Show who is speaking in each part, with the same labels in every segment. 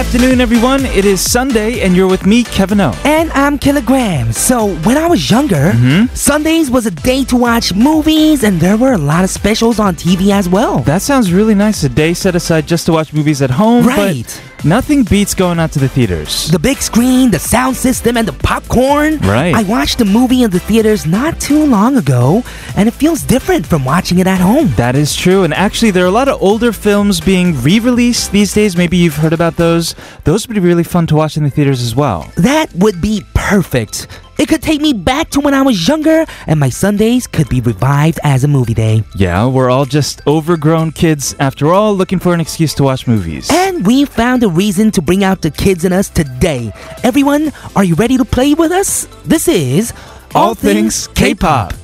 Speaker 1: Good afternoon, everyone. It is Sunday, and you're with me, Kevin O.
Speaker 2: And I'm Kilogram. So, when I was younger,
Speaker 1: Mm-hmm.
Speaker 2: Sundays was a day to watch movies, and there were a lot of specials on TV as well.
Speaker 1: That sounds really nice. A day set aside just to watch movies at home.
Speaker 2: Right.
Speaker 1: Nothing beats going out to the theaters.
Speaker 2: The big screen, the sound system, and the popcorn.
Speaker 1: Right.
Speaker 2: I watched a movie in the theaters not too long ago, and it feels different from watching it at home.
Speaker 1: That is true. And actually, there are a lot of older films being re released these days. Maybe you've heard about those. Those would be really fun to watch in the theaters as well.
Speaker 2: That would be perfect. It could take me back to when I was younger, and my Sundays could be revived as a movie day.
Speaker 1: Yeah, we're all just overgrown kids, after all, looking for an excuse to watch movies.
Speaker 2: And we found a reason to bring out the kids in us today. Everyone, are you ready to play with us? This is
Speaker 1: all things K pop.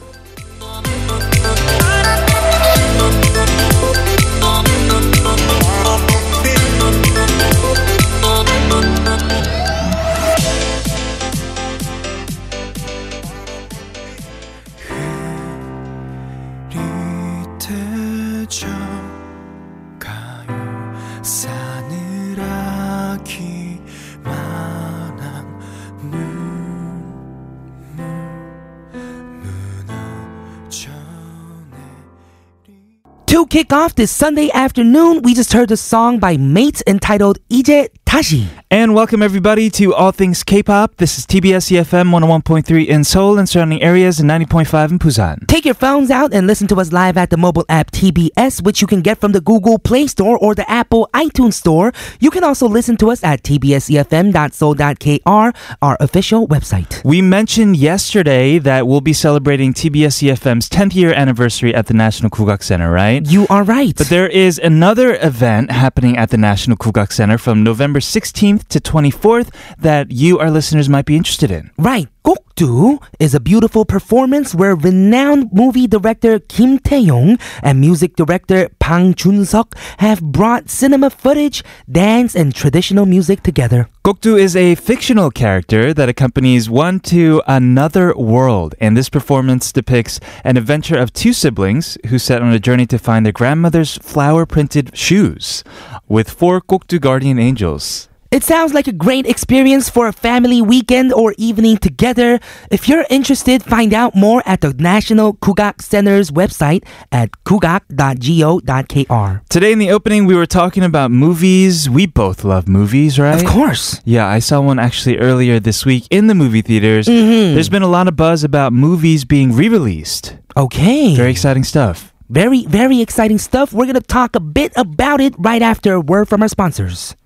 Speaker 2: To kick off this Sunday afternoon, we just heard a song by Mates entitled 이제 다시.
Speaker 1: And welcome everybody to All Things K-pop. This is TBS EFM 101.3 in Seoul and surrounding areas and 90.5 in Busan.
Speaker 2: Take your phones out and listen to us live at the mobile app TBS, which you can get from the Google Play Store or the Apple iTunes Store. You can also listen to us at tbsefm.seoul.kr, our official website.
Speaker 1: We mentioned yesterday that we'll be celebrating TBS EFM's 10th year anniversary at the National Kugak Center, right?
Speaker 2: You are right.
Speaker 1: But there is another event happening at the National Kugak Center from November 16th to 24th that you, our listeners, might be interested in.
Speaker 2: Right. Gokdu is a beautiful performance where renowned movie director Kim Tae-yong and music director Bang Jun-seok have brought cinema footage, dance, and traditional music together.
Speaker 1: Gokdu is a fictional character that accompanies one to another world, and this performance depicts an adventure of two siblings who set on a journey to find their grandmother's flower printed shoes with four Gokdu guardian angels.
Speaker 2: It sounds like a great experience for a family weekend or evening together. If you're interested, find out more at the National Kugak Center's website at kugak.go.kr.
Speaker 1: Today in the opening, we were talking about movies. We both love movies, right?
Speaker 2: Of course.
Speaker 1: Yeah, I saw one actually earlier this week in the movie theaters. Mm-hmm. There's been a lot of buzz about movies being re released.
Speaker 2: Okay.
Speaker 1: Very exciting stuff.
Speaker 2: Very, very exciting stuff. We're going to talk a bit about it right after a word from our sponsors.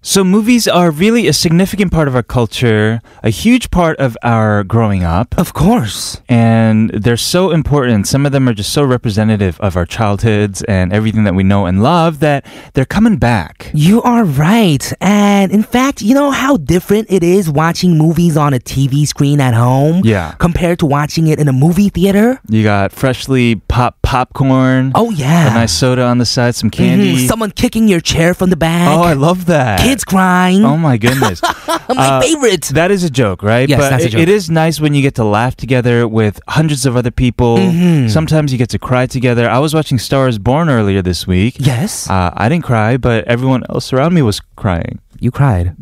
Speaker 1: So, movies are really a significant part of our culture, a huge part of our growing up,
Speaker 2: Of course.
Speaker 1: and they're so important. Some of them are just so representative of our childhoods and everything that we know and love that they're coming back.
Speaker 2: You are right. And in fact, you know how different it is watching movies on a TV screen at home
Speaker 1: Yeah.
Speaker 2: compared to watching it in a movie theater?
Speaker 1: You got freshly popped popcorn,
Speaker 2: Oh, yeah.
Speaker 1: a nice soda on the side, some
Speaker 2: Mhm.
Speaker 1: candy.
Speaker 2: Someone kicking your chair from the back.
Speaker 1: Oh, I love that.
Speaker 2: Kids crying.
Speaker 1: Oh my goodness.
Speaker 2: My
Speaker 1: uh,
Speaker 2: favorite.
Speaker 1: That is a joke, right?
Speaker 2: Yes,
Speaker 1: but
Speaker 2: that's a joke.
Speaker 1: it is nice when you get to laugh together with hundreds of other people.
Speaker 2: Mhm.
Speaker 1: Sometimes you get to cry together. I was watching Stars Born earlier this week.
Speaker 2: yes.
Speaker 1: Uh, I didn't cry, but everyone else around me was crying.
Speaker 2: you cried.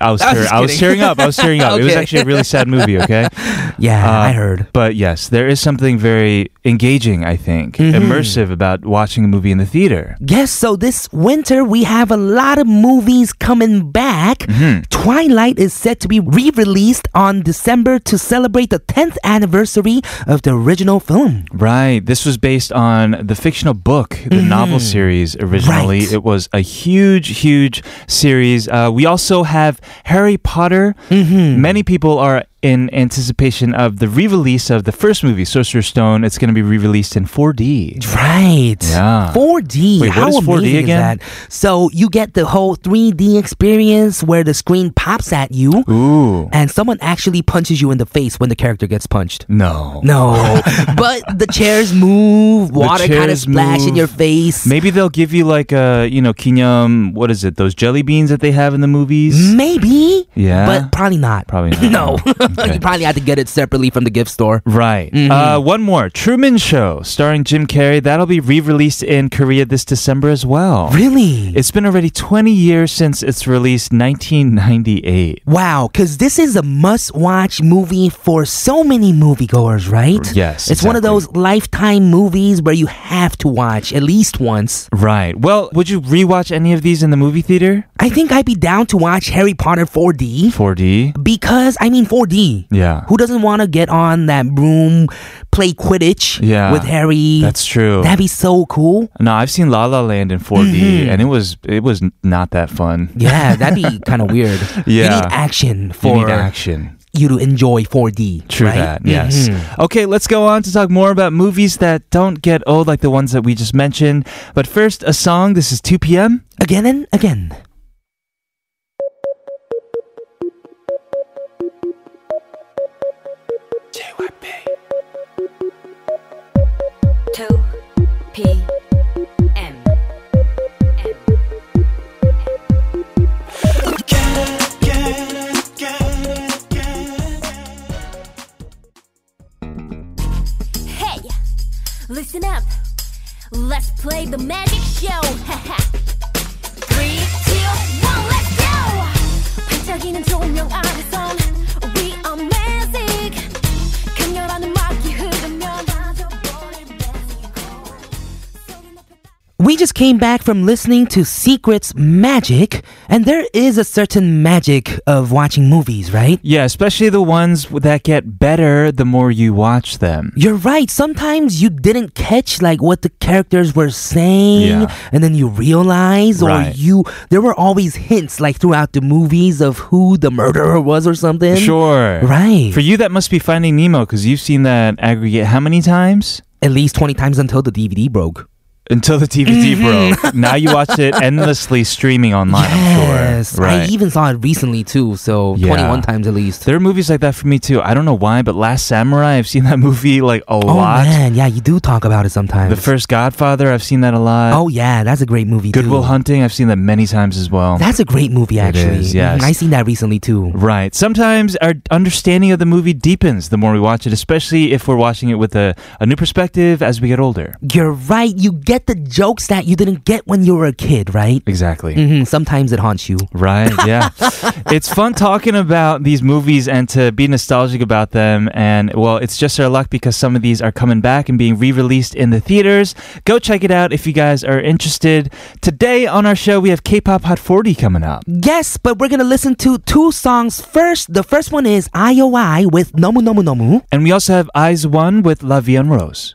Speaker 1: I was,
Speaker 2: I was
Speaker 1: tear- I was tearing up. I was tearing up. It was actually a really sad movie. Okay,
Speaker 2: Yeah,
Speaker 1: Uh,
Speaker 2: I heard.
Speaker 1: but yes, there is something very engaging. I think
Speaker 2: Mhm.
Speaker 1: immersive about watching a movie in the theater.
Speaker 2: Yes, so this winter we have a lot of movies coming back.
Speaker 1: Mhm.
Speaker 2: Twilight is set to be re-released on December to celebrate the 10th anniversary of the original film.
Speaker 1: Right. This was based on the fictional book, the novel series originally.
Speaker 2: Mm-hmm. Right.
Speaker 1: It was a huge, huge series. Uh, we also have Harry Potter.
Speaker 2: Mm-hmm.
Speaker 1: Many people are in anticipation of the re release of the first movie, Sorcerer's Stone. It's going to be re released in 4D.
Speaker 2: Right.
Speaker 1: Yeah.
Speaker 2: 4D.
Speaker 1: Wait, what
Speaker 2: How
Speaker 1: is 4D
Speaker 2: amazing
Speaker 1: again?
Speaker 2: Is that? So you get the whole 3D experience where the screen pops at you
Speaker 1: Ooh.
Speaker 2: and someone actually punches you in the face when the character gets punched.
Speaker 1: No.
Speaker 2: No, but the chairs move, water kind of splash in your face.
Speaker 1: Maybe they'll give you like a, you know, kinyam, what is it, those jelly beans that they have in the movies?
Speaker 2: Maybe.
Speaker 1: Yeah.
Speaker 2: But probably not.
Speaker 1: Probably not.
Speaker 2: No. you probably had to get it separately from the gift store.
Speaker 1: Right.
Speaker 2: Mm-hmm.
Speaker 1: Uh, one more. Truman Show, starring Jim Carrey. That'll be re-released in Korea this December as well.
Speaker 2: Really?
Speaker 1: It's been already 20 years since its release, 1998.
Speaker 2: Wow, because this is a must watch movie for so many moviegoers, right?
Speaker 1: Yes,
Speaker 2: It's one of those lifetime movies where you have to watch at least once.
Speaker 1: Right. Well, would you rewatch any of these in the movie theater?
Speaker 2: I think I'd be down to watch Harry Potter 4D
Speaker 1: 4D.
Speaker 2: because, I mean, 4D.
Speaker 1: Yeah.
Speaker 2: Who doesn't want to get on that broom, play Quidditch
Speaker 1: Yeah,
Speaker 2: with Harry?
Speaker 1: That's true.
Speaker 2: That'd be so cool.
Speaker 1: no, I've seen La La Land in 4D,
Speaker 2: Mm-hmm.
Speaker 1: and it was it was not that fun.
Speaker 2: Yeah, that'd be kind of weird.
Speaker 1: Yeah.
Speaker 2: You need action
Speaker 1: You
Speaker 2: for
Speaker 1: need action.
Speaker 2: you to enjoy 4D.
Speaker 1: True
Speaker 2: right?
Speaker 1: that, yes.
Speaker 2: Mhm.
Speaker 1: Okay, let's go on to talk more about movies that don't get old like the ones that we just mentioned. But first, a song. This is 2 p.m.
Speaker 2: Again and again.
Speaker 3: Let's play the magic show. Three, two, one, let's go. 반짝이는 조명 아래선 We
Speaker 2: just came back from listening to Secrets Magic, and there is a certain magic of watching movies, right?
Speaker 1: Yeah, especially the ones that get better the more you watch them.
Speaker 2: You're right. Sometimes you didn't catch like what the characters were saying,
Speaker 1: Yeah.
Speaker 2: and then you realize, or
Speaker 1: Right.
Speaker 2: you there were always hints like throughout the movies of who the murderer was or something.
Speaker 1: Sure.
Speaker 2: Right.
Speaker 1: For you, that must be Finding Nemo because you've seen that aggregate how many times?
Speaker 2: At least twenty times until the DVD broke.
Speaker 1: Until the DVD
Speaker 2: Mm-hmm.
Speaker 1: broke. Now you watch it endlessly streaming online,
Speaker 2: yes,
Speaker 1: I'm sure. Right.
Speaker 2: I even saw it recently too. So
Speaker 1: Yeah.
Speaker 2: twenty-one times at least.
Speaker 1: there are movies like that for me too. I don't know why, but Last Samurai, I've seen that movie like a
Speaker 2: Oh
Speaker 1: lot.
Speaker 2: man, yeah, you do talk about it sometimes.
Speaker 1: The First Godfather, I've seen that a lot.
Speaker 2: Oh yeah, that's a great movie.
Speaker 1: Goodwill. Hunting, I've seen that many times as well.
Speaker 2: That's a great movie, actually.
Speaker 1: is, yes.
Speaker 2: Mhm, I seen that recently too.
Speaker 1: Right. Sometimes our understanding of the movie deepens the more we watch it, especially if we're watching it with a, a new perspective as we get older.
Speaker 2: You're right. You get the jokes that you didn't get when you were a kid, right?
Speaker 1: Exactly.
Speaker 2: hmm Sometimes it haunts you.
Speaker 1: Right, yeah. it's fun talking about these movies and to be nostalgic about them. And, well, it's just our luck because some of these are coming back and being re released in the theaters. Go check it out if you guys are interested. Today on our show, we have K pop Hot 40 coming up.
Speaker 2: Yes, but we're gonna listen to two songs first. The first one is IOI with Nomu Nomu Nomu.
Speaker 1: And we also have IZ*ONE with La Vie en Rose.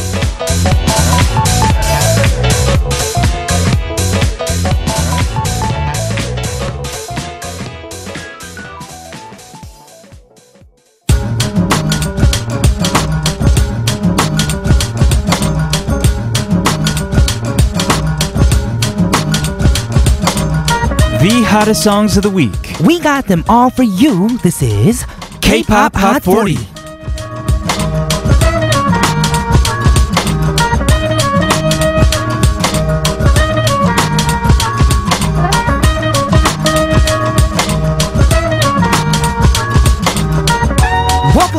Speaker 1: hottest songs of the week.
Speaker 2: We got them all for you. This is
Speaker 1: K-pop Hot 40.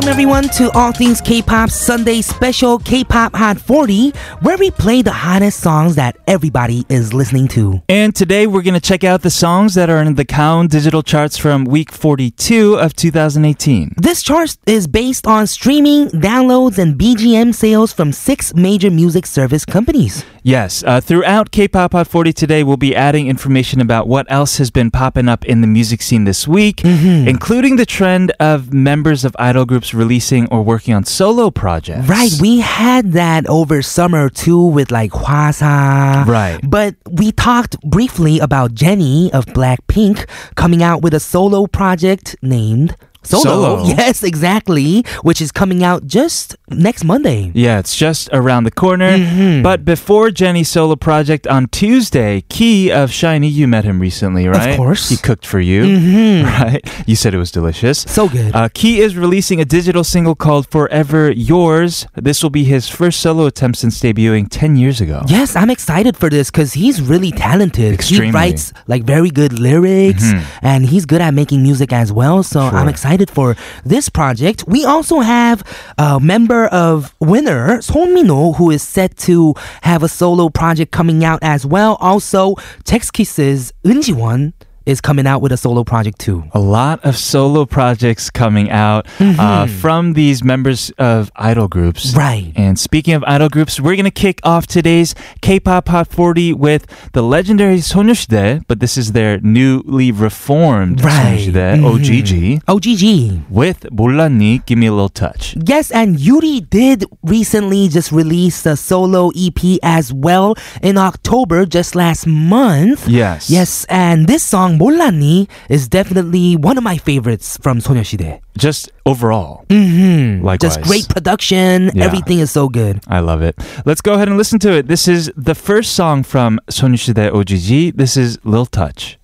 Speaker 2: Welcome everyone to All Things K-Pop Sunday Special K-Pop Hot 40, where we play the hottest songs that everybody is listening to.
Speaker 1: And today we're going to check out the songs that are in the Gaon digital charts from week 42 of 2018.
Speaker 2: This chart is based on streaming, downloads, and BGM sales from six major music service companies.
Speaker 1: Yes, uh, throughout K-Pop Hot 40 today, we'll be adding information about what else has been popping up in the music scene this week, including the trend of members of idol groups releasing or working on solo projects.
Speaker 2: Right, we had that over summer too with like Hwasa.
Speaker 1: Right.
Speaker 2: But we talked briefly about Jennie of Blackpink coming out with a solo project named Solo.
Speaker 1: Solo.
Speaker 2: Yes, exactly, which is coming out just next Monday.
Speaker 1: Yeah, it's just around the corner.
Speaker 2: Mm-hmm.
Speaker 1: But before Jennie's solo project on Tuesday, Key of SHINee, you met him recently, right?
Speaker 2: Of course.
Speaker 1: He cooked for you, right? You said it was delicious.
Speaker 2: So good.
Speaker 1: Uh, Key is releasing a digital single called Forever Yours. This will be his first solo attempt since debuting 10 years ago.
Speaker 2: Yes, I'm excited for this because he's really talented.
Speaker 1: Extremely.
Speaker 2: He writes like very good lyrics and he's good at making music as well. So I'm
Speaker 1: Sure.
Speaker 2: Excited for this project. We also have a member of Winner, Song Mino, who is set to have a solo project coming out as well. Also, Sechs Kies, Eun Ji-won is coming out with a solo project too.
Speaker 1: A lot of solo projects coming out uh, from these members of idol groups.
Speaker 2: Mm-hmm. Right.
Speaker 1: And speaking of idol groups, we're going to kick off today's K-pop Hot 40 with the legendary Sonushide, but this is their newly reformed
Speaker 2: Right.
Speaker 1: Sonushide,
Speaker 2: Mhm.
Speaker 1: OGG,
Speaker 2: OGG.
Speaker 1: with 몰랐니, Give Me a Little Touch.
Speaker 2: Yes, and Yuri did recently just release a solo EP as well in October, just last month.
Speaker 1: Yes.
Speaker 2: Yes, and this song 몰랐니 is definitely one of my favorites from 소녀시대.
Speaker 1: Just overall.
Speaker 2: Mm-hmm.
Speaker 1: Likewise.
Speaker 2: Just great production.
Speaker 1: Yeah.
Speaker 2: Everything is so good.
Speaker 1: I love it. Let's go ahead and listen to it. This is the first song from Sonushide OGG. This is Lil Touch.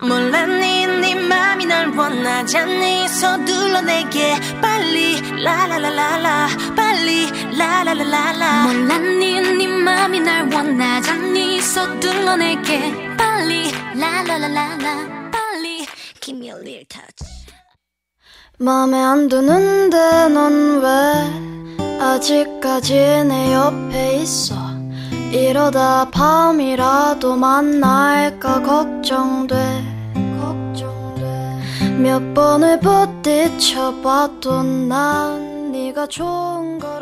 Speaker 4: 몰랐니 네 맘이 날 원하지 않니 서둘러 내게 빨리 라라라라라 빨리 라라라라라
Speaker 3: 몰랐니 네 맘이 날 원하지 않니 서둘러 내게 빨리. 라라라라라. 빨리. Give me a little touch.
Speaker 5: 맘에 안 드는데 넌 왜 아직까지 내 옆에 있어? 이러다 밤이라도 만날까 걱정돼. 걱정돼. 몇 번을 부딪혀봐도 난 네가 좋은 걸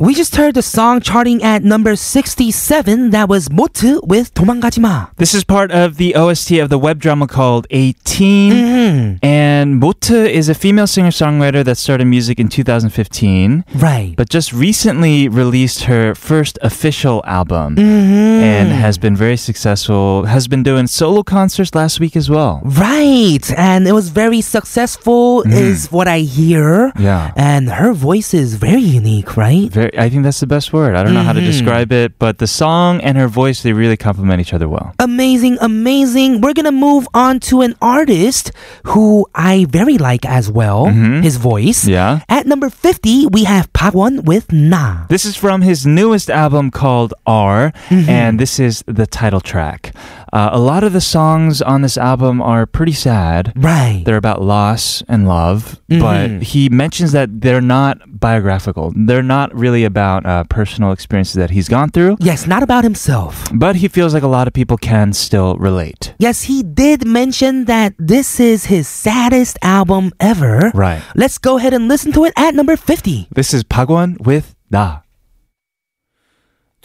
Speaker 2: We just heard the song charting at number 67. That was 모트 with 도망가지 마.
Speaker 1: This is part of the OST of the web drama called 18.
Speaker 2: Mm-hmm.
Speaker 1: And Mote is a female singer songwriter that started music in 2015,
Speaker 2: Right.
Speaker 1: but just recently released her first official album
Speaker 2: Mm-hmm.
Speaker 1: and has been very successful. Has been doing solo concerts last week as well.
Speaker 2: Right. And it was very successful, is what I hear.
Speaker 1: Mm-hmm. Yeah.
Speaker 2: And her voice is very unique, right?
Speaker 1: Very, I think that's the best word. I don't know how to
Speaker 2: Mhm.
Speaker 1: describe it, but the song and her voice, they really complement each other well.
Speaker 2: Amazing, amazing. We're gonna move on to an artist who I very like as well.
Speaker 1: Mhm.
Speaker 2: His voice.
Speaker 1: Yeah.
Speaker 2: At number 50, we have Park Won with Na.
Speaker 1: This is from his newest album called R, and this is the title track. Uh, a lot of the songs on this album are pretty sad.
Speaker 2: Right.
Speaker 1: They're about loss and love,
Speaker 2: mm-hmm.
Speaker 1: but he mentions that they're not biographical. They're not really about uh, personal experiences that he's gone through.
Speaker 2: Yes, not about himself.
Speaker 1: But he feels like a lot of people can still relate.
Speaker 2: Yes, he did mention that this is his saddest album ever.
Speaker 1: Right.
Speaker 2: Let's go ahead and listen to it at number 50.
Speaker 1: This is Park Won with 나.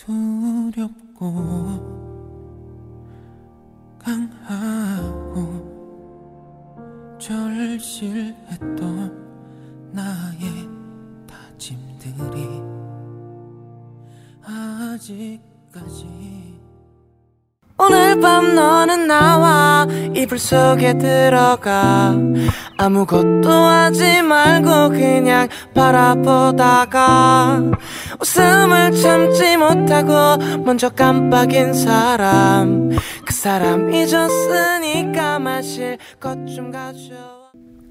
Speaker 6: 두렵고 강하고 절실했던 나의 다짐들이 아직까지 오늘 밤 너는 나와 이불 속에 들어가. 아무것도 하지 말고 그냥 바라보다가. 웃음을 참지 못하고 먼저 깜빡인 사람. 그 사람 잊었으니까 마실 것 좀 가져와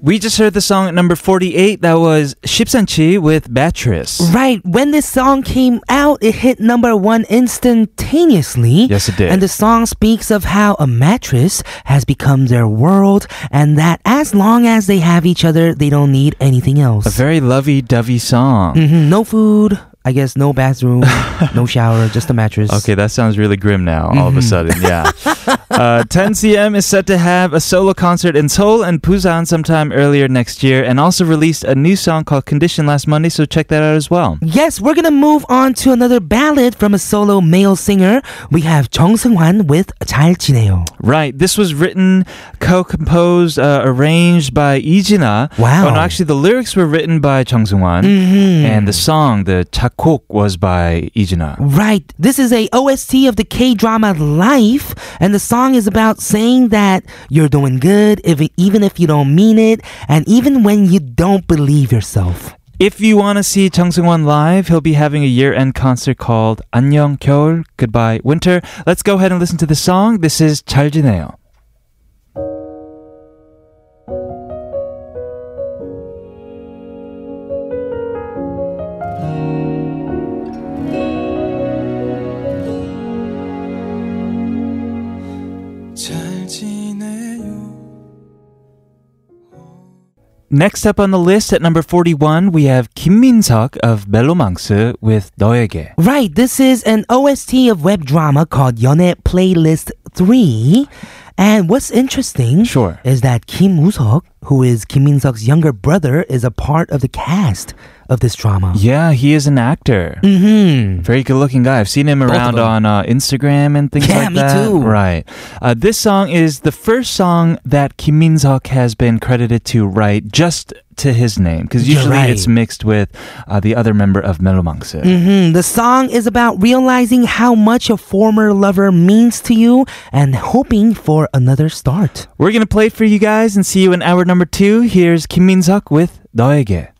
Speaker 1: We just heard the song at number 48. That was Shipsanchi with Mattress.
Speaker 2: Right. When this song came out, it hit number one instantaneously.
Speaker 1: Yes, it did.
Speaker 2: And the song speaks of how a mattress has become their world and that as long as they have each other, they don't need anything else.
Speaker 1: A very lovey-dovey song.
Speaker 2: Mhm. No food. I guess no bathroom, no shower, just a mattress.
Speaker 1: Okay, that sounds really grim now, all of a
Speaker 2: Mm-hmm.
Speaker 1: sudden. Yeah. uh, 10cm is set to have a solo concert in Seoul and Busan sometime earlier next year and also released a new song called Condition last Monday, so check that out as well.
Speaker 2: Yes, we're gonna move on to another ballad from a solo male singer. We have Jung Seung-hwan with 잘 지내요.
Speaker 1: Right. This was written, co-composed, uh, arranged by Ijina.
Speaker 2: Wow.
Speaker 1: Oh, no, actually, the lyrics were written by Chung Seung-wan,
Speaker 2: Mm-hmm.
Speaker 1: and the song, the Hakok was by Ijina.
Speaker 2: Right. This is a OST of the K-drama Life and the song is about saying that you're doing good if, even if you don't mean it and even when you don't believe yourself.
Speaker 1: If you want to see Jung Seung-hwan live, he'll be having a year-end concert called Annyeong Kyol, Goodbye Winter. Let's go ahead and listen to the song. This is 잘 지내요. Next up on the list at number 41, we have Kim Min Suk of MeloMance with 너에게.
Speaker 2: Right, this is an OST of web drama called 연애 Playlist 3. And what's interesting
Speaker 1: sure.
Speaker 2: is that Kim Woo-seok, who is Kim Min Seok's younger brother, is a part of the cast of this drama.
Speaker 1: Yeah, he is an actor.
Speaker 2: Mm-hmm.
Speaker 1: Very good looking guy. I've seen him around on uh, Instagram and things
Speaker 2: yeah,
Speaker 1: like that.
Speaker 2: Yeah, me too.
Speaker 1: Right. Uh, this song is the first song that Kim Min Seok has been credited to write just to his name because usually
Speaker 2: right.
Speaker 1: it's mixed with uh, the other member of MeloMance.
Speaker 2: Mm-hmm. The song is about realizing how much a former lover means to you and hoping for another start.
Speaker 1: We're going to play for you guys and see you in hour number two. Here's Kim Min Seok with 너에게.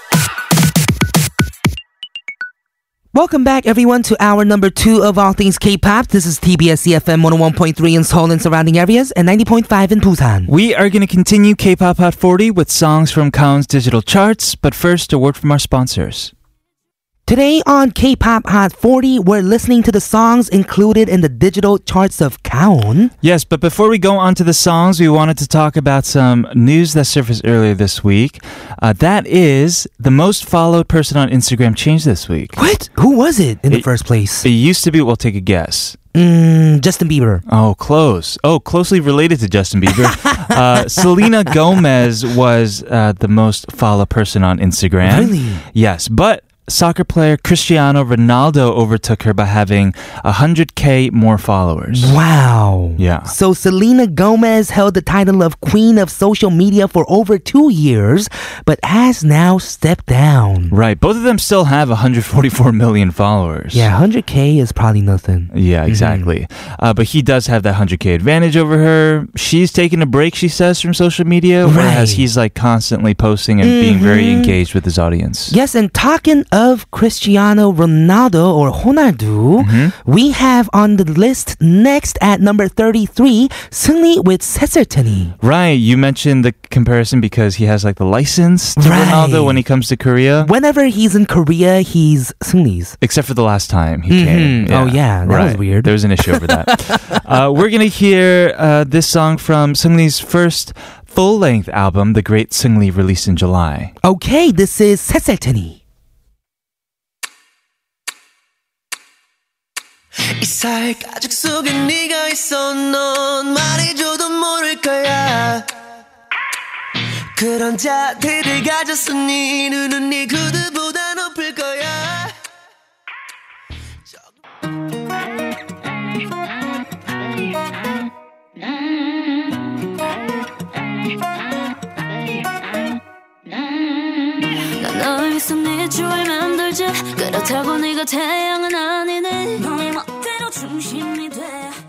Speaker 2: Welcome back, everyone, to hour number two of All Things K-pop. This is TBS EFM 101.3 in Seoul and surrounding areas and 90.5 in Busan.
Speaker 1: We are going to continue K-pop Hot 40 with songs from Gaon's digital charts, but first a word from our sponsors.
Speaker 2: Today on K-pop Hot 40, we're listening to the songs included in the digital charts of Gaon.
Speaker 1: Yes, but before we go on to the songs, we wanted to talk about some news that surfaced earlier this week. Uh, that is, the most followed person on Instagram changed this week.
Speaker 2: What? Who was it in the first place?
Speaker 1: It used to be, we'll take a guess.
Speaker 2: Mm, Justin Bieber.
Speaker 1: Oh, close. Oh, closely related to Justin Bieber. uh, Selena Gomez was uh, the most followed person on Instagram.
Speaker 2: Really?
Speaker 1: Yes, but soccer player Cristiano Ronaldo overtook her by having 100k more followers.
Speaker 2: Wow.
Speaker 1: Yeah.
Speaker 2: So Selena Gomez held the title of Queen of Social Media for over two years, but has now stepped down.
Speaker 1: Right, both of them still have 144 million followers.
Speaker 2: Yeah, 100K is probably nothing.
Speaker 1: Yeah, exactly. Uh, but he does have that 100k advantage over her. She's taking a break, she says, from social media, whereas he's like constantly posting and being very engaged with his audience.
Speaker 2: Yes, and talking of Cristiano Ronaldo or Ronaldo,
Speaker 1: mm-hmm.
Speaker 2: we have on the list next at number 33, 승리 with Sesertani.
Speaker 1: Right, you mentioned the comparison because he has like the license to
Speaker 2: right.
Speaker 1: Ronaldo when he comes to Korea.
Speaker 2: Whenever he's in Korea, he's 승리's.
Speaker 1: Except for the last time he mm-hmm. came.
Speaker 2: Yeah. Oh yeah, that
Speaker 1: right.
Speaker 2: was weird.
Speaker 1: There was an issue over that. uh, we're gonna hear uh, this song from Seungri's first full-length album, The Great Seungri, released in July.
Speaker 2: Okay, this is Sesertani.
Speaker 6: 이사의 가족 속에 네가 있어 넌 말해줘도 모를 거야. 그런 자태를 가졌어 네 눈은 네 구두보다 높을 거야.
Speaker 3: 난 너를 위해서 내 주를 만들지 그렇다고 네가 태양은 아니네. 너의 멋대로 중심이 멋대로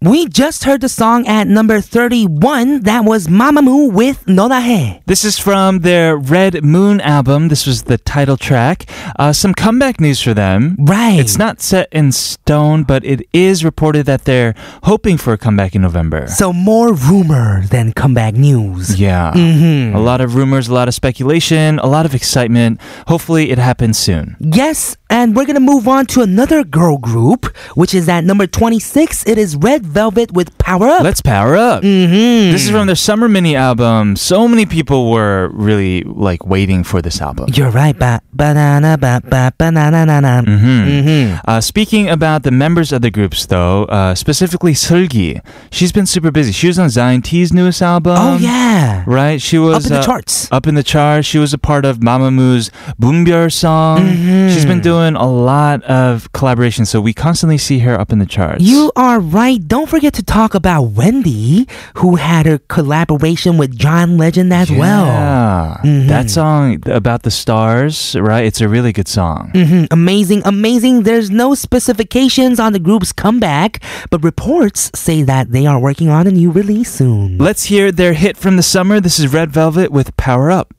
Speaker 2: We just heard the song at number 31. That was Mamamoo with Nodahe.
Speaker 1: This is from their Red Moon album. This was the title track. Uh, some comeback news for them.
Speaker 2: Right.
Speaker 1: It's not set in stone, but it is reported that they're hoping for a comeback in November.
Speaker 2: So more rumor than comeback news.
Speaker 1: Yeah.
Speaker 2: Mm-hmm.
Speaker 1: A lot of rumors, a lot of speculation, a lot of excitement. Hopefully it happens soon.
Speaker 2: Yes. And we're going to move on to another girl group, which is at number 26. It is Red Velvet with Power Up.
Speaker 1: Let's power up.
Speaker 2: mm-hmm.
Speaker 1: This is from their summer mini album. So many people were really like waiting for this album.
Speaker 2: You're right. Ba banana ba ba banana na na.
Speaker 1: speaking about the members of the groups, though, uh, specifically Seulgi, she's been super busy. She was on Zion T's newest album.
Speaker 2: oh yeah.
Speaker 1: right. She was
Speaker 2: Up in the
Speaker 1: uh,
Speaker 2: charts.
Speaker 1: Up in the charts. She was a part of Mamamoo's Moonbyul song.
Speaker 2: Mm-hmm.
Speaker 1: She's been doing a lot of collaborations, so we constantly see her up in the charts.
Speaker 2: You are right. Don't forget to talk about Wendy, who had her collaboration with John Legend as well.
Speaker 1: Yeah.
Speaker 2: Mhm.
Speaker 1: That song about the stars, right? It's a really good song.
Speaker 2: Mhm. Amazing, amazing. There's no specifications on the group's comeback, but reports say that they are working on a new release soon.
Speaker 1: Let's hear their hit from the summer. This is Red Velvet with Power Up.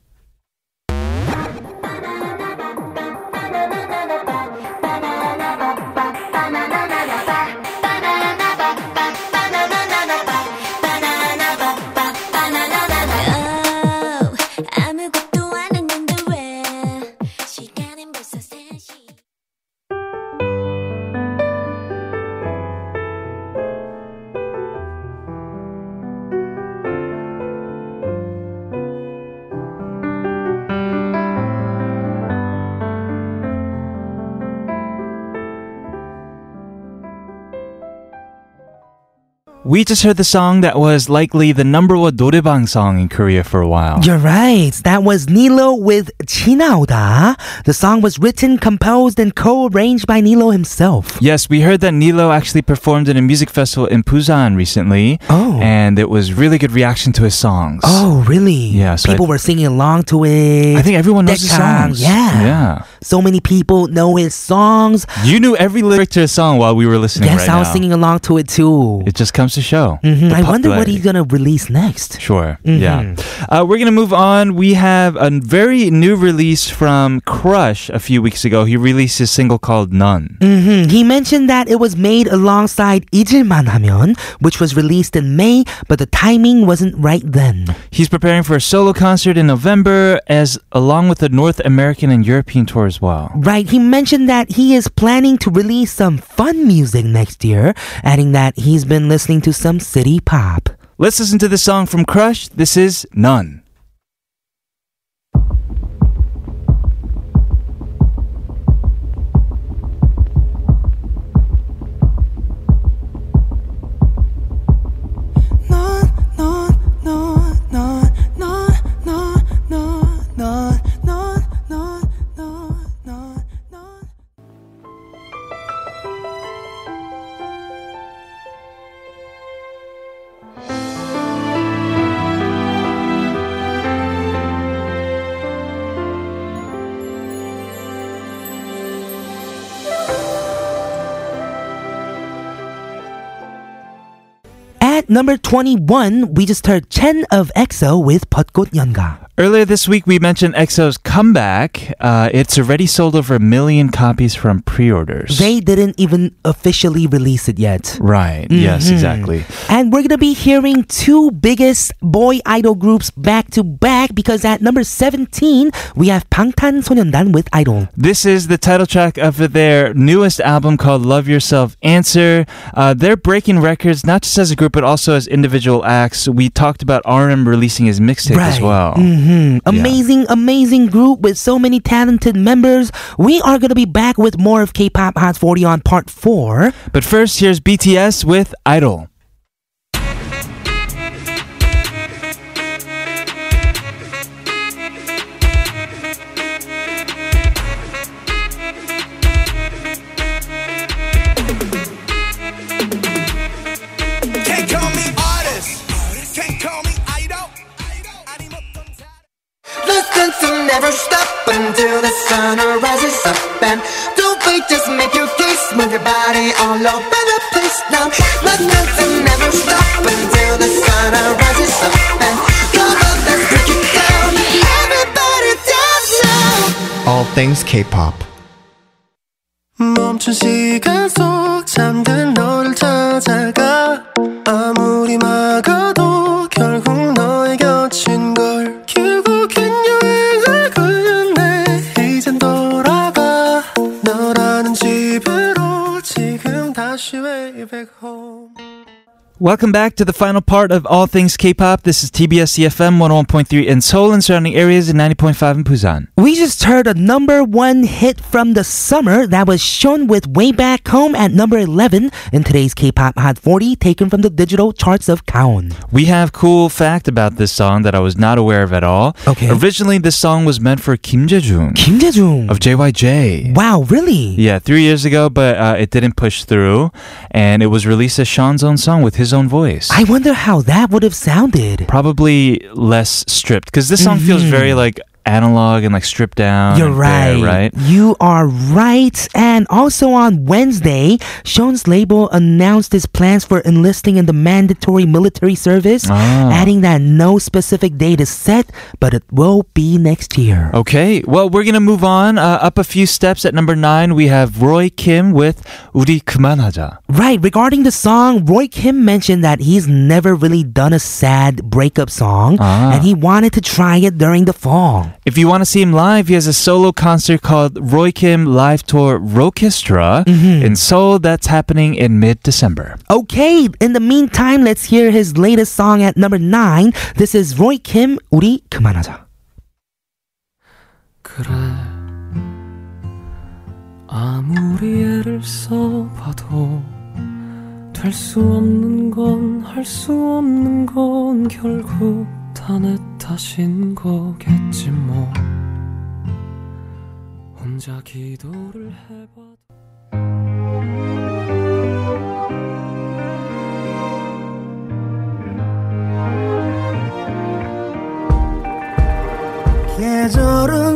Speaker 1: We just heard the song that was likely the number one 노래방 song in Korea for a while.
Speaker 2: You're right. That was Nilo with 지나오다. The song was written, composed, and co-arranged by Nilo himself.
Speaker 1: Yes, we heard that Nilo actually performed at a music festival in Busan recently.
Speaker 2: Oh.
Speaker 1: And it was really good reaction to his songs.
Speaker 2: Oh, really?
Speaker 1: Yeah, so I
Speaker 2: People
Speaker 1: th-
Speaker 2: were singing along to it.
Speaker 1: I think everyone knows his
Speaker 2: Dekang,
Speaker 1: songs.
Speaker 2: Yeah.
Speaker 1: Yeah.
Speaker 2: So many people know his songs.
Speaker 1: You knew every lyric to his song while we were listening
Speaker 2: yes,
Speaker 1: right
Speaker 2: I was
Speaker 1: now.
Speaker 2: singing along to it too.
Speaker 1: It just comes to show.
Speaker 2: Mhm.
Speaker 1: the
Speaker 2: I wonder what
Speaker 1: popularity.
Speaker 2: he's gonna release next.
Speaker 1: Sure.
Speaker 2: Mhm.
Speaker 1: Yeah. Uh, we're going to move on. We have a very new release from Crush a few weeks ago. He released his single called None.
Speaker 2: hmm He mentioned that it was made alongside 잊을만 하면, which was released in May, but the timing wasn't right then.
Speaker 1: He's preparing for a solo concert in November, as along with the North American and European tour as well.
Speaker 2: Right, he mentioned that he is planning to release some fun music next year, adding that he's been listening to some city pop.
Speaker 1: Let's listen to the song from Crush. This is None.
Speaker 2: number 21, we just heard Chen of EXO with 벚꽃 연가.
Speaker 1: Earlier this week, we mentioned EXO's comeback. Uh, it's already sold over a million copies from pre-orders.
Speaker 2: They didn't even officially release it yet.
Speaker 1: right. Yes,
Speaker 2: Mhm.
Speaker 1: exactly.
Speaker 2: And we're gonna be hearing two biggest boy idol groups back to back because at number 17, we have 방탄소년단 with Idol.
Speaker 1: This is the title track of their newest album called Love Yourself Answer. Uh, they're breaking records not just as a group but also as individual acts. We talked about RM releasing his mixtape as well.
Speaker 2: hmm hmm Amazing, amazing group with so many talented members. We are going to be back with more of K-pop Hot 40 on part 4.
Speaker 1: But first, here's BTS with Idol.
Speaker 7: Listen to never stop until the sun rises up and don't wait, just make your case, move your body all over the place now. Listen to never stop until the sun rises up and come on, let's break it down. Everybody dance now.
Speaker 8: All things K-pop.
Speaker 6: 멈춘 시간 속 잠든 너를 찾아가 아무리 막아도 home
Speaker 1: Welcome back to the final part of All Things K-pop. This is TBS EFM 101.3 in Seoul and surrounding areas and 90.5 in Busan.
Speaker 2: We just heard a number one hit from the summer that was SHAUN with Way Back Home at number 11 in today's K-pop Hot 40 taken from the digital charts of Gaon.
Speaker 1: We have cool fact about this song that I was not aware of at all.
Speaker 2: Okay.
Speaker 1: Originally, this song was meant for Kim Jae-jung
Speaker 2: Kim Jae-jung.
Speaker 1: of JYJ.
Speaker 2: Wow, really?
Speaker 1: Yeah, three years ago, but uh, it didn't push through, and it was released as SHAUN's own song with his own voice.
Speaker 2: I wonder how that would have sounded.
Speaker 1: Probably less stripped because this song feels very mm-hmm. like analog and like stripped down.
Speaker 2: You're right.
Speaker 1: Bare, right.
Speaker 2: You are right. And also on Wednesday, SHAUN's label announced his plans for enlisting in the mandatory military service,
Speaker 1: ah.
Speaker 2: adding that no specific date is set, but it will be next year.
Speaker 1: Okay. Well, we're gonna move on uh, up a few steps. At number nine, we have Roy Kim with "우리 그만하자."
Speaker 2: Right. Regarding the song, Roy Kim mentioned that he's never really done a sad breakup song,
Speaker 1: ah.
Speaker 2: and he wanted to try it during the fall.
Speaker 1: If you want to see him live, he has a solo concert called Roy Kim Live Tour Rockestra
Speaker 2: Mm-hmm.
Speaker 1: in Seoul. That's happening in mid-December.
Speaker 2: Okay, in the meantime, let's hear his latest song at number 9. This is Roy Kim, 우리 그만하자.
Speaker 9: 그래 아무리 애를 써봐도 될 수 없는 건 할 수 없는 건 결국 탓인 거겠지 뭐. 혼자 기도를 해봐도
Speaker 7: 계절은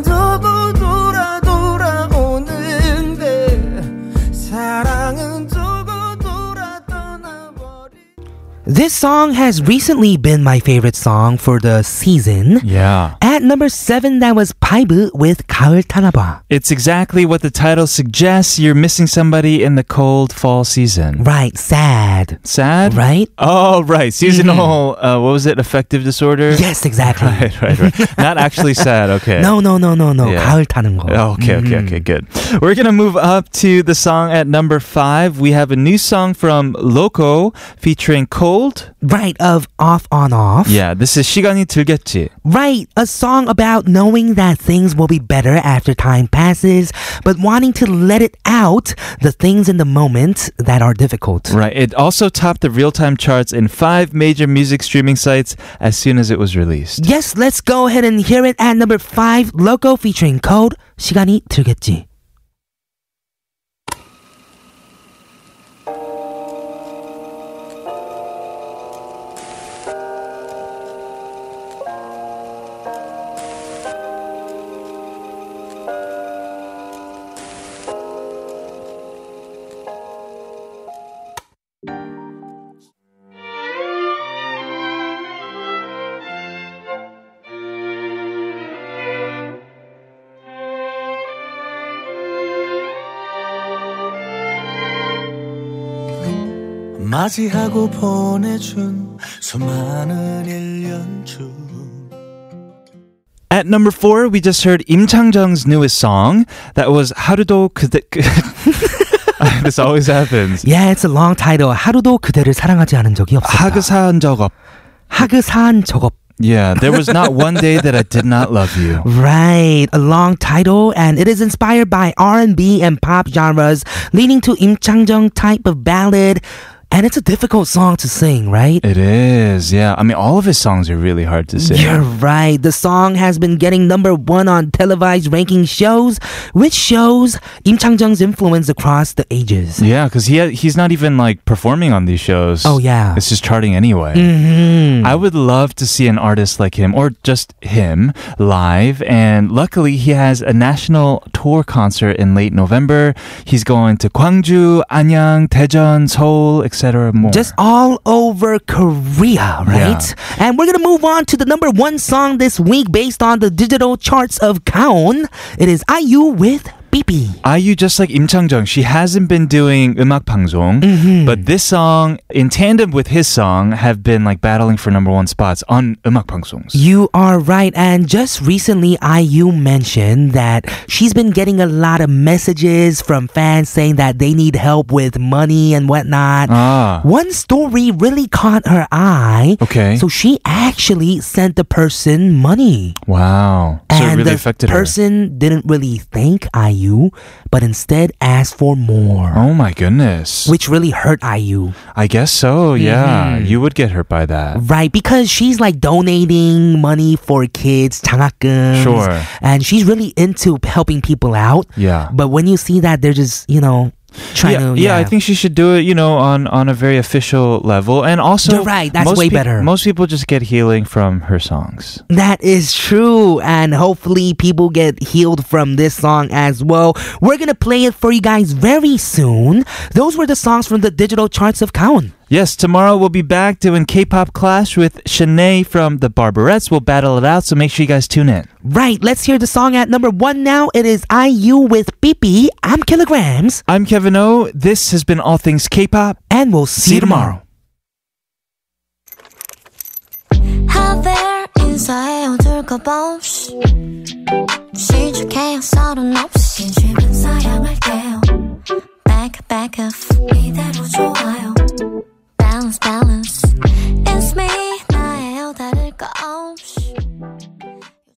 Speaker 2: This song has recently been my favorite song for the season.
Speaker 1: Yeah.
Speaker 2: At number seven, that was Paibu with 가을 Tanaba.
Speaker 1: It's exactly what the title suggests. You're missing somebody in the cold fall season.
Speaker 2: Right. Sad.
Speaker 1: Sad?
Speaker 2: Right?
Speaker 1: Oh, right. Seasonal, mm-hmm. uh, what was it? Affective disorder?
Speaker 2: Yes, exactly.
Speaker 1: Right, right, right. Not actually sad. Okay.
Speaker 2: No, no, no, no, no.
Speaker 1: Yeah.
Speaker 2: 가을 타는
Speaker 1: oh, Okay, okay, mm-hmm. okay. Good. We're going to move up to the song at number five. We have a new song from Loco featuring Colde world.
Speaker 2: Right, of off on off.
Speaker 1: Yeah, this is 시간이 들겠지.
Speaker 2: Right, a song about knowing that things will be better after time passes, but wanting to let it out the things in the moment that are difficult.
Speaker 1: Right, it also topped the real time charts in five major music streaming sites as soon as it was released.
Speaker 2: Yes, let's go ahead and hear it at number five Loco featuring Colde, 시간이 들겠지.
Speaker 6: 맞이하고 보내준 수많은 1년 중
Speaker 1: At number four, we just heard Im Chang-jung's newest song. That was 하루도 그대... this always happens.
Speaker 2: Yeah, it's a long title. 하루도 그대를 사랑하지 않은 적이 없었다.
Speaker 1: 하그사한 적 없.
Speaker 2: 하그사한 적 없.
Speaker 1: Yeah, there was not one day that I did not love you.
Speaker 2: Right, a long title, and it is inspired by R&B and pop genres, leading to Im Chang-jung type of ballad. And it's a difficult song to sing, right?
Speaker 1: It is, yeah. I mean, all of his songs are really hard to sing.
Speaker 2: You're right. The song has been getting number one on televised ranking shows, which shows Im Chang-jung's influence across the ages.
Speaker 1: Yeah, because he he's not even like performing on these shows.
Speaker 2: Oh, yeah.
Speaker 1: it's just charting anyway.
Speaker 2: hmm
Speaker 1: I would love to see an artist like him, or just him, live. And luckily, he has a national tour concert in late November. He's going to Gwangju, Anyang, Daejeon, Seoul, etc. More.
Speaker 2: Just all over Korea, right? And we're gonna move on to the number one song this week based on the digital charts of Gaon. It is IU with BBIBBI.
Speaker 1: IU, just like Im Chang Jung, she hasn't been doing Umak 방송,
Speaker 2: mm-hmm.
Speaker 1: but this song, in tandem with his song, have been like battling for number one spots on Umak 방송s.
Speaker 2: You are right, and just recently, IU mentioned that she's been getting a lot of messages from fans saying that they need help with money and whatnot.
Speaker 1: Ah.
Speaker 2: One story really caught her eye.
Speaker 1: Okay.
Speaker 2: So she actually sent the person money.
Speaker 1: Wow.
Speaker 2: And so
Speaker 1: really
Speaker 2: the
Speaker 1: person her.
Speaker 2: didn't really thank IU but instead asked for more.
Speaker 1: Oh my goodness.
Speaker 2: Which really hurt IU.
Speaker 1: I guess so, yeah.
Speaker 2: Mhm.
Speaker 1: You would get hurt by that.
Speaker 2: Right, because she's like donating money for kids, 장학금.
Speaker 1: Sure.
Speaker 2: And she's really into helping people out.
Speaker 1: Yeah.
Speaker 2: But when you see that, they're just, you know, trying
Speaker 1: yeah,
Speaker 2: to.
Speaker 1: yeah, I think she should do it, you know, on on a very official level, and also
Speaker 2: You're right, that's
Speaker 1: most
Speaker 2: way
Speaker 1: peop-
Speaker 2: better.
Speaker 1: Most people just get healing from her songs.
Speaker 2: That is true. And hopefully people get healed from this song as well. We're going to play it for you guys very soon. Those were the songs from the digital charts of Gaon.
Speaker 1: Yes, tomorrow we'll be back doing K-pop Clash with Shanae from the Barberettes. We'll battle it out, so make sure you guys tune in.
Speaker 2: Right, let's hear the song at number one now. It is IU with BBIBBI. I'm Killagramz.
Speaker 1: I'm Kevin O. This has been All Things K-pop.
Speaker 2: And we'll see, you tomorrow.
Speaker 3: 하 벨 인사해 어둘까봐 시작해요 서른 없이 지금 사양할게요 Back back off 이대로 좋아요 Balance balance It's me 나예요 다를 거 없이